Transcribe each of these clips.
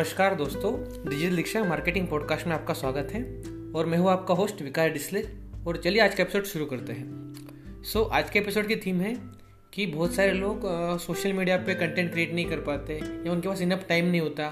नमस्कार दोस्तों डिजिटल दीक्षा marketing podcast में आपका स्वागत है और मैं हूँ आपका होस्ट विकास डिस्ले और चलिए आज का एपिसोड शुरू करते हैं। सो so, आज के एपिसोड की थीम है कि बहुत सारे लोग सोशल मीडिया पे कंटेंट क्रिएट नहीं कर पाते या उनके पास इनफ टाइम नहीं होता।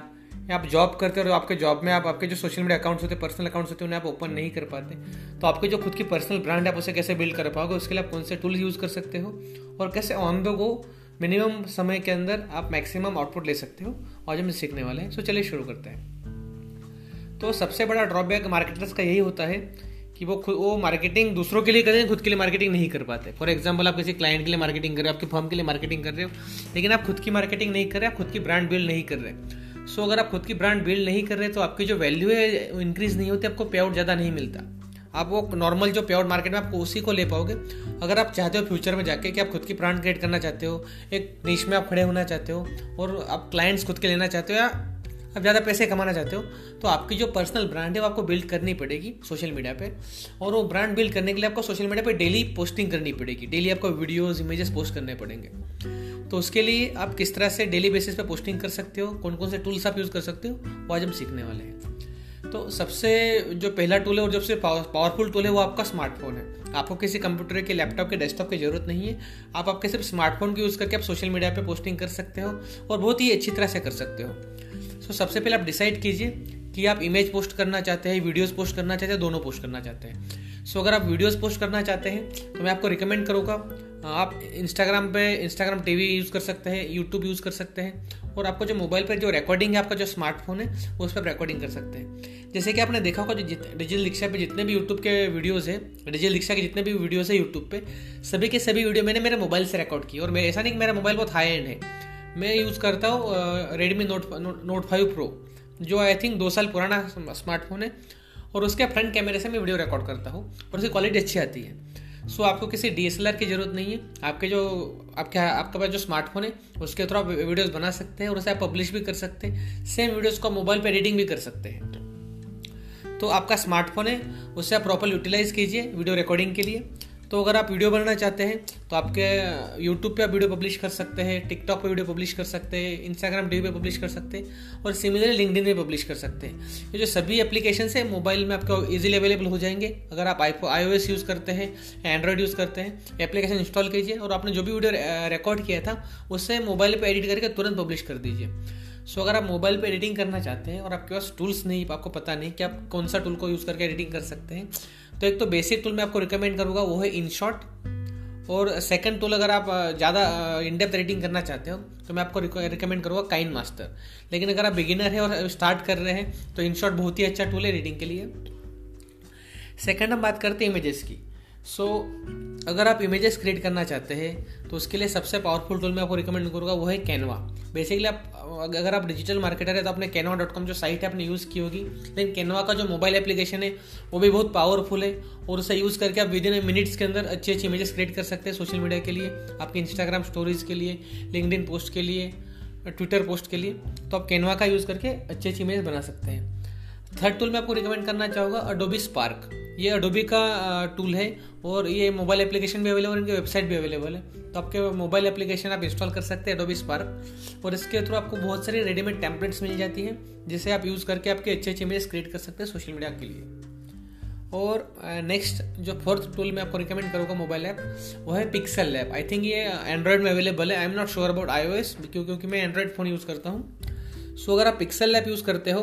या आप जॉब करते हो आपके जॉब में आप आपके जो सोशल मीडिया अकाउंट्स होते हैं पर्सनल अकाउंट्स होते हैं उन्हें आप ओपन नहीं कर पाते। तो आपके जो खुद की पर्सनल ब्रांड है आप उसे कैसे बिल्ड कर पाओगे उसके लिए आप कौन से टूल्स यूज़ कर सकते हो और कैसे ऑन द गो मिनिमम समय के अंदर आप मैक्सिमम आउटपुट ले सकते हो। आज हम सीखने वाले हैं सो चलिए शुरू करते हैं। तो सबसे बड़ा ड्रॉबैक मार्केटर्स का यही होता है कि वो खुद वो मार्केटिंग दूसरों के लिए करें खुद के लिए मार्केटिंग नहीं कर पाते। फॉर एग्ज़ाम्पल आप किसी क्लाइंट के लिए मार्केटिंग कर रहे हो, आपके फर्म के लिए मार्केटिंग कर रहे हो, लेकिन आप खुद की मार्केटिंग नहीं कर रहे, आप खुद की ब्रांड बिल्ड नहीं कर रहे। सो अगर आप खुद की ब्रांड बिल्ड नहीं कर रहे तो आपकी जो वैल्यू है इंक्रीज नहीं होती, आपको पे आउट ज़्यादा नहीं मिलता। आप वो नॉर्मल जो प्योर मार्केट में आपको उसी को ले पाओगे। अगर आप चाहते हो फ्यूचर में जाके कि आप खुद की ब्रांड क्रिएट करना चाहते हो, एक निश में आप खड़े होना चाहते हो, और आप क्लाइंट्स खुद के लेना चाहते हो या आप ज़्यादा पैसे कमाना चाहते हो तो आपकी जो पर्सनल ब्रांड है वो आपको बिल्ड करनी पड़ेगी सोशल मीडिया पे। और वो ब्रांड बिल्ड करने के लिए आपको सोशल मीडिया पे डेली पोस्टिंग करनी पड़ेगी। डेली आपको वीडियोस इमेजेस पोस्ट करने पड़ेंगे। तो उसके लिए आप किस तरह से डेली बेसिस पे पोस्टिंग कर सकते हो कौन कौन से टूल्स आप यूज़ कर सकते हो, वो आज हम सीखने वाले हैं। तो सबसे जो पहला टूल है और सबसे पावरफुल टूल है वो आपका स्मार्टफ़ोन है। आपको किसी कंप्यूटर के लैपटॉप के डेस्कटॉप की ज़रूरत नहीं है। आप आपके सिर्फ़ स्मार्टफ़ोन का यूज़ करके आप सोशल मीडिया पे पोस्टिंग कर सकते हो और बहुत ही अच्छी तरह से कर सकते हो। सो सबसे पहले आप डिसाइड कीजिए कि आप इमेज पोस्ट करना चाहते हैं वीडियोस पोस्ट करना चाहते हैं दोनों पोस्ट करना चाहते हैं। सो अगर आप वीडियोस पोस्ट करना चाहते हैं तो मैं आपको रिकमेंड करूँगा आप इंस्टाग्राम पे इंस्टाग्राम टीवी यूज़ कर सकते हैं यूट्यूब यूज़ कर सकते हैं, और आपको जो मोबाइल पर जो रिकॉर्डिंग है, आपका जो स्मार्टफ़ोन है उस पर रिकॉर्डिंग कर सकते हैं। जैसे कि आपने देखा होगा जो डिजिटल दीक्षा पे जितने भी यूट्यूब के वीडियोस है डिजिटल दीक्षा के जितने भी वीडियोस है यूट्यूब पे, सभी के सभी वीडियो मैंने मेरे मोबाइल से रिकॉर्ड की और ऐसा नहीं कि मेरा मोबाइल बहुत हाई एंड है। मैं यूज़ करता हूँ Redmi note note five pro जो आई थिंक दो साल पुराना स्मार्टफ़ोन है, और उसके फ्रंट कैमरे से मैं वीडियो रिकॉर्ड करता हूँ, और उसकी क्वालिटी अच्छी आती है। सो आपको किसी DSLR की ज़रूरत नहीं है। आपके जो, आपके आपके पास जो स्मार्टफ़ोन है, उसके थ्रू आप वीडियोज़ बना सकते हैं और उसे आप पब्लिश भी कर सकते हैं। सेम वीडियोज़ को मोबाइल पर एडिटिंग भी कर सकते हैं। तो आपका स्मार्टफ़ोन है, उसे आप प्रॉपर यूटिलाइज कीजिए वीडियो रिकॉर्डिंग के लिए। तो अगर आप वीडियो बनाना चाहते हैं तो आपके यूट्यूब पे आप वीडियो पब्लिश कर सकते हैं टिकटॉक पे वीडियो पब्लिश कर सकते हैं इंस्टाग्राम टीवी पे पब्लिश कर सकते हैं और सिमिलरली लिंकडिन में पब्लिश कर सकते हैं। ये जो सभी एप्लीकेशन है मोबाइल में आपको इजीली अवेलेबल हो जाएँगे। अगर आप आई आई यूज़ करते हैं एंड्रॉयड यूज़ करते हैं एप्लीकेशन इंस्टॉल कीजिए और आपने जो भी वीडियो रिकॉर्ड किया था उससे मोबाइल पर एडिट करके तुरंत पब्लिश कर दीजिए। सो अगर आप मोबाइल पे एडिटिंग करना चाहते हैं और आपके पास टूल्स नहीं, आपको पता नहीं कि आप कौन सा टूल को यूज़ करके एडिटिंग कर सकते हैं तो एक तो बेसिक टूल मैं आपको रिकमेंड करूँगा, वो है इन शॉर्ट और सेकंड टूल अगर आप ज़्यादा इनडेप्थ रीडिंग करना चाहते हो तो मैं आपको रिकमेंड करूँगा काइन मास्टर लेकिन अगर आप बिगिनर है और स्टार्ट कर रहे हैं तो इन शॉर्ट बहुत ही अच्छा टूल है रीडिंग के लिए. सेकंड हम बात करते हैं इमेजेस की. सो so, अगर आप इमेजेस क्रिएट करना चाहते हैं तो उसके लिए सबसे पावरफुल टूल मैं आपको रिकमेंड करूँगा वो है कैनवा बेसिकली आप अगर आप डिजिटल मार्केटर है तो आपने कैनवा डॉट कॉम जो साइट है आपने यूज़ की होगी. लेकिन कैनवा का जो मोबाइल एप्लीकेशन है वो भी बहुत पावरफुल है और उसे यूज़ करके आप विद इन मिनट्स के अंदर अच्छी अच्छी इमेजेस क्रिएट कर सकते हैं सोशल मीडिया के लिए आपके इंस्टाग्राम स्टोरीज के लिए लिंकड पोस्ट के लिए ट्विटर पोस्ट के लिए. तो आप कैनवा का यूज़ करके अच्छी अच्छी इमेज बना सकते हैं. थर्ड टूल मैं आपको रिकमेंड करना चाहूँगा अडोबी स्पार्क ये अडोबी का टूल है और ये मोबाइल एप्लीकेशन भी अवेलेबल है, इनकी वेबसाइट भी अवेलेबल है। तो आपके मोबाइल एप्लीकेशन आप इंस्टॉल कर सकते हैं एडोबी स्पार्क और इसके थ्रू आपको बहुत सारी रेडीमेड टेम्पलेट्स मिल जाती हैं, जिसे आप यूज़ करके आपके अच्छे अच्छे इमेज क्रिएट कर सकते हैं सोशल मीडिया के लिए। और नेक्स्ट जो फोर्थ टूल मैं आपको रिकमेंड करूँगा मोबाइल ऐप वो है पिक्सल ऐप आई थिंक ये एंड्रॉयड में अवेलेबल है। I am not sure about I O क्योंकि मैं एंड्रॉयड फ़ोन यूज़ करता हूँ। सो अगर आप पिक्सल ऐप यूज़ करते हो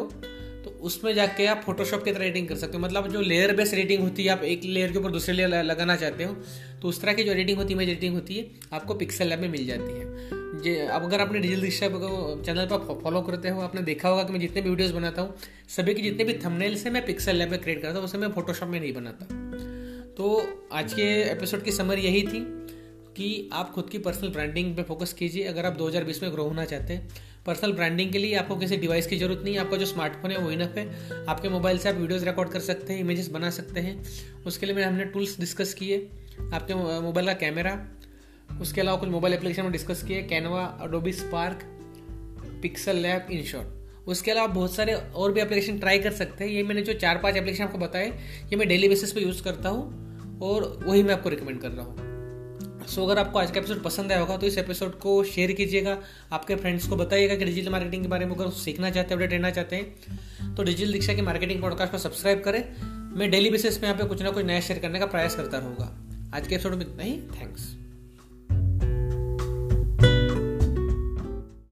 तो उसमें जाके आप फोटोशॉप की तरह एडिटिंग कर सकते हो। मतलब जो लेयर बेस एडिटिंग होती है, आप एक लेयर के ऊपर दूसरे लेयर लगाना चाहते हो तो उस तरह की जो एडिटिंग होती है इमेज एडिटिंग होती है, आपको पिक्सल लैब में मिल जाती है। जे, अब अगर आपने डिजिटल दिशा को चैनल पर फॉलो करते हो, आपने देखा होगा कि मैं जितने भी वीडियोस बनाता हूँ, सभी की जितने भी थंबनेल से मैं पिक्सल लैब में क्रिएट करता हूँ, उसे मैं फोटोशॉप में नहीं बनाता। तो आज के एपिसोड की समर यही थी। कि आप खुद की पर्सनल ब्रांडिंग पे फोकस कीजिए। अगर आप 2020 में ग्रो होना चाहते हैं पर्सनल ब्रांडिंग के लिए आपको किसी डिवाइस की ज़रूरत नहीं, आपका जो स्मार्टफ़ोन है वो इनफ है। आपके मोबाइल से आप वीडियोस रिकॉर्ड कर सकते हैं इमेजेस बना सकते हैं। उसके लिए मैंने हमने टूल्स डिस्कस किए। आपके मोबाइल का कैमरा उसके अलावा कुछ मोबाइल एप्लीकेशन में डिस्कस किए। Canva Adobe Spark Pixel Lab InShot उसके अलावा बहुत सारे और भी एप्लीकेशन ट्राई कर सकते हैं। ये मैंने जो चार पाँच एप्लीकेशन आपको बताए, ये मैं डेली बेसिस पे यूज़ करता हूँ और वही मैं आपको रिकमेंड कर रहा हूँ। सो अगर आपको आज का एपिसोड पसंद आया होगा तो इस एपिसोड को शेयर कीजिएगा। आपके फ्रेंड्स को बताइएगा कि डिजिटल मार्केटिंग के बारे में अगर सीखना चाहते हैं अपडेट रहना चाहते हैं तो डिजिटल दीक्षा के मार्केटिंग पॉडकास्ट को सब्सक्राइब करें। मैं डेली बेसिस पे यहाँ पे कुछ ना कुछ नया शेयर करने का प्रयास करता रहूँगा। आज के एपिसोड में इतना ही। थैंक्स